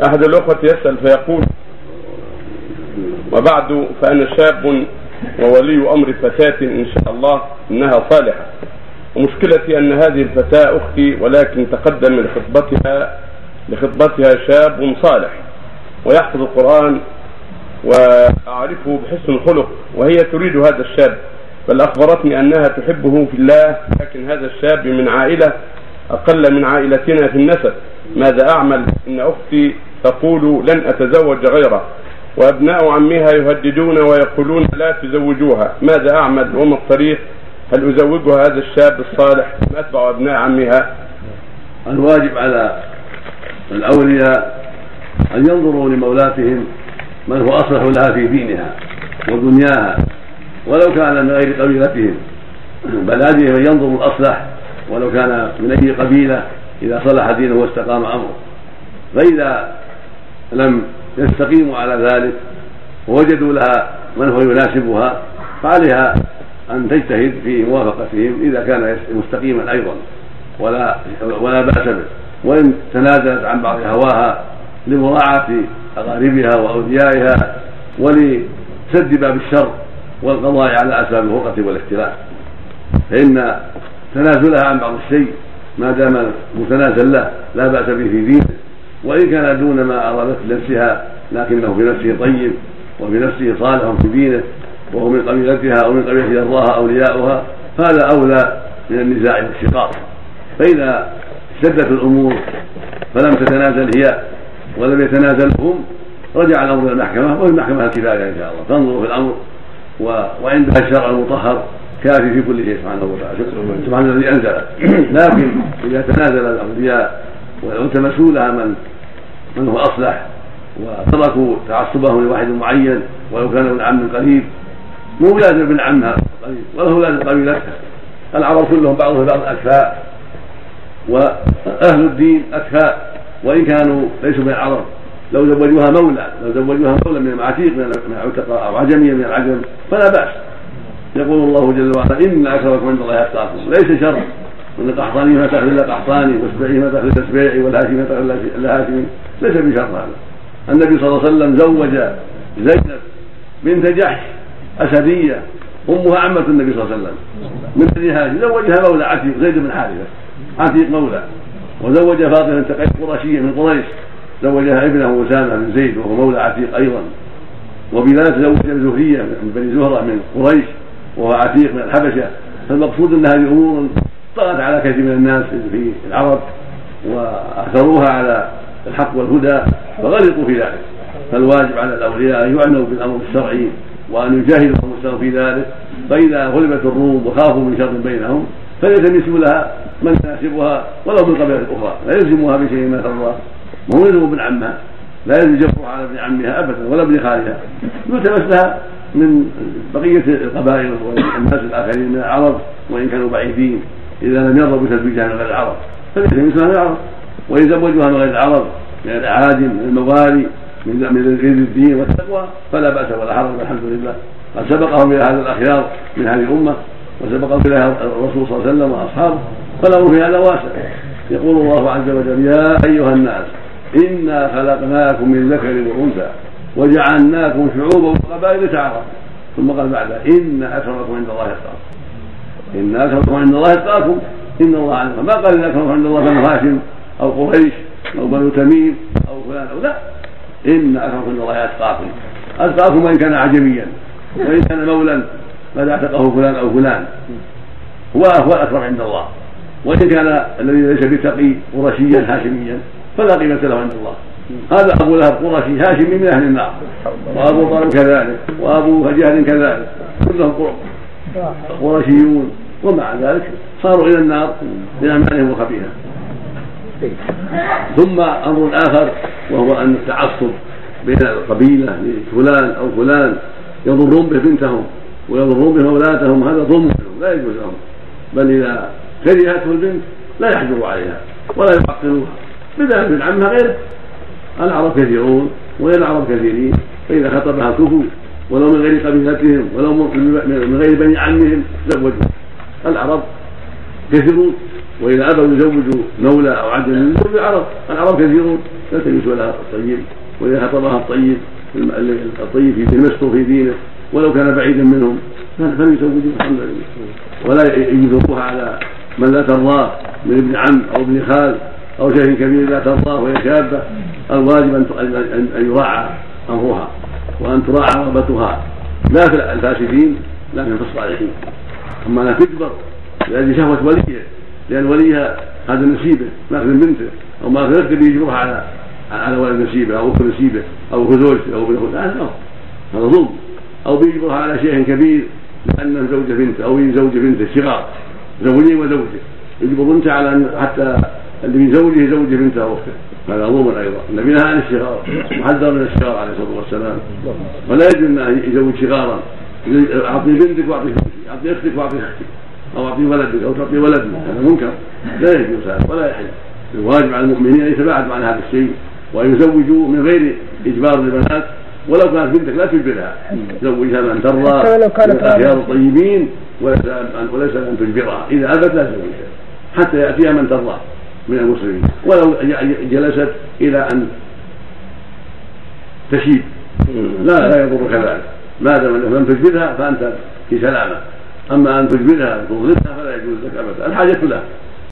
أحد الأخوة يسأل فيقول وبعد فأنا شاب وولي أمر فتاة إن شاء الله إنها صالحة. ومشكلتي أن هذه الفتاة أختي ولكن تقدم لخطبتها لخطبتها شاب صالح. ويحفظ القرآن وأعرفه بحسن الخلق وهي تريد هذا الشاب. بل أخبرتني أنها تحبه في الله لكن هذا الشاب من عائلة أقل من عائلتنا في النسب. ماذا أعمل؟ إن أختي تقول لن أتزوج غيره وأبناء عمها يهددون ويقولون لا تزوجوها. ماذا أعمل؟ وما الطريق؟ هل أزوجها هذا الشاب الصالح؟ أم أتبع أبناء عمها؟ الواجب على الأولياء أن ينظروا لمولاتهم من هو أصلح لها في دينها ودنياها ولو كان من غير قبيلتهم. بل هذه من ينظر الأصلح ولو كان من أي قبيلة إذا صلح دينه واستقام أمره. فإذا لم يستقيموا على ذلك ووجدوا لها من هو يناسبها فعليها أن تجتهد في موافقتهم إذا كان مستقيما أيضا ولا ولا بأس به. وإن تنازلت عن بعض هواها لمراعاة أقاربها وأوليائها ولسد باب الشر والقضاء على أسباب الفرقة والاختلاف. فإن تنازلها عن بعض الشيء ما دام متنازل له لا بأس به في دينه. وإن كان دون ما أرادت لنفسها لكنه في نفسه طيب وفي نفسه صالح في دينه وهو من قبيلتها أو من قبيلة يرضاها أولياؤها فهذا أولى من النزاع والشقاق. فإذا اشتدت الأمور فلم تتنازل هي ولم يتنازل هم رجع الأمر إلى المحكمة والمحكمة الكفاية إن شاء الله. تنظر في الأمر وعندها الشرع المطهر. كافي في كل شيء سبحانه وتعالى. سبحان الذي أنزل. لكن إذا تنازل الاولياء والتمسوا لها من من هو أصلح وتركوا تعصبهم لواحد معين ولو كان ابن عم قريب. مو لازم ابن عمها قريب ولا هو لازم قبيلتها العرب كلهم بعضهم بعض أكفاء. وأهل الدين أكفاء. وإن كانوا ليسوا من العرب. لو زوجوها مولى لو زوجوها مولى من العتيق من العتقاء أو عجمية من العجم فلا بأس. يقول الله جل وعلا إن أكرمكم عند الله أتقاكم. ليس شر إن القحطاني ما تحل إلا قحطاني والسبعي ما الا سبيعي والهاشمي ما تحل الا هاشمي ليس بشر هذا. النبي صلى الله عليه وسلم زوج زينب بنت جحش أسدية أمها عمة النبي صلى الله عليه وسلم. من بني هاشم زوجها مولى عتيق زيد بن حارثة. عتيق مولى. وزوج فاطمة بنت قيس قرشيه من قريش. زوجها ابنه أسامة بن زيد وهو مولى عتيق أيضا. وبلال تزوج زهرية من بني زهرة من قريش. وهو عتيق من الحبشة فالمقصود إن هذه امور طغت على كثير من الناس في العرب وأثروها على الحق والهدى فغلطوا في ذلك. فالواجب على الأولياء أن يعنوا بالأمر الشرعي وأن يجاهدوا انفسهم في ذلك. فإذا غلبت الروم وخافوا من شر بينهم فليلتمسوا لها من يناسبها ولو من قبيلة أخرى. لا يلزموها بشيء ما ترضى وهو يلزم ابن عمها. لا يلزم على ابن عمها ابدا ولا ابن خالها. يلتمس لها من بقية القبائل والناس الآخرين من العرب وإن كانوا بعيدين إذا لم يرضوا بتزويجها من غير العرب. فليس من العرب. وإن زوجوها من غير العرب من الأعاجم من الموالي من من غير الدين والتقوى فلا بأس ولا حرج والحمد لله. قد سبقهم إلى هذا الأخيار من هذه الأمة وسبقهم إلى الرسول صلى الله عليه وسلم وأصحابه. فالأمر في هذا واسع. يقول الله عز وجل يا أيها الناس إنا خلقناكم من ذكر وأنثى. وجعلناكم شعوبا وقبائل تعارفوا ثم قال بعد إن أكرمكم عند الله إتقاكم. إن أكرمكم عند الله إتقاكم. إن الله عليكم. ما قال إن أكرمكم عند الله بنو هاشم أو قريش أو بنو تميم أو فلان أو لا. إن أكرمكم عند الله إتقاكم. أتقاكم وان كان عجميا وإن كان مولا قد اعتقه فلان أو فلان. هو هو الاكرم عند الله. وإن كان الذي ليس بتقي قرشيا هاشميا فلا قيمة له عند الله. هذا أبو لهب قرشي هاشمي من أهل النار. وأبو طالب كذلك وأبو جهل كذلك كلهم قرشيون. ومع ذلك صاروا إلى النار باعمالهم الخبيثة. ثم أمر آخر وهو أن التعصب بين القبيلة لفلان أو فلان يضرون به بنتهم ويضرون به أولادهم هذا ظلم لا يجوز لهم. بل إذا كرهته البنت لا يحجر عليها ولا يعقلوها بدل من عمها غيره العرب كثيرون وغير العرب كثيرين فإذا خطبها الكفو ولو من غير قبيلتهم ولو من غير بني عمهم زوجوا. العرب كثيرون وإذا أبوا يزوجوا مولى أو عبد من العرب العرب كثيرون. يلتمس لها الطيب وإذا خطبها الطيب الطيب في المستر في دينه ولو كان بعيدا منهم فليزوجوه الحمد لله. ولا يجبروها على من لا ترضاه من ابن عم أو ابن خال أو شيخ كبير لا ترضاه وهي شابة. الواجب أن يراعى أمرها وأن تراعى رغبتها. لا في الفاسدين لكن في الصالحين. أما أنها تكبر لأجل شهوة وليه لأن وليها هذا نسيبه ماخذ من بنته أو ماخذ اخته بيجبرها على على ولد نسيبه أو أخت نسيبه أو اخو زوجته أو ابن اخوته هذا هذا ظلم. أو بيجبرها على شيء كبير لأنه زوج بنته أو زوج بنته صغار زوجين وزوجة. يجبر بنته على ان حتى اللي من زوجه زوج بنته أو أخته. هذا ظلم أيضا. النبي نهى عن الصغار محذر من الصغار عليه الصلاة والسلام. ولا يجوز أن يزوج صغارا أعطي بنتك وأعطي أعطي أختك وأعطي أختك أو أعطي ولدك أو تعطي ولدك هذا منكر. لا يجوز هذا ولا يحل. الواجب على المؤمنين أن يتباعدوا عن هذا الشيء وان يزوجوا من غير إجبار البنات ولو كانت بنتك لا تجبرها. زوجها من ترضى من الاخيار الطيبين وليس ان تجبرها. إذا أبت لا تزوجها. حتى يأتيها من ترضى من المسلمين. ولو جلست إلى أن تشيب. لا لا يضرك ذلك. ما دام لم تجبرها فأنت في سلامة. أما أن تجبرها وتظلمها فلا يجوز لك ابدا. الحاجة لها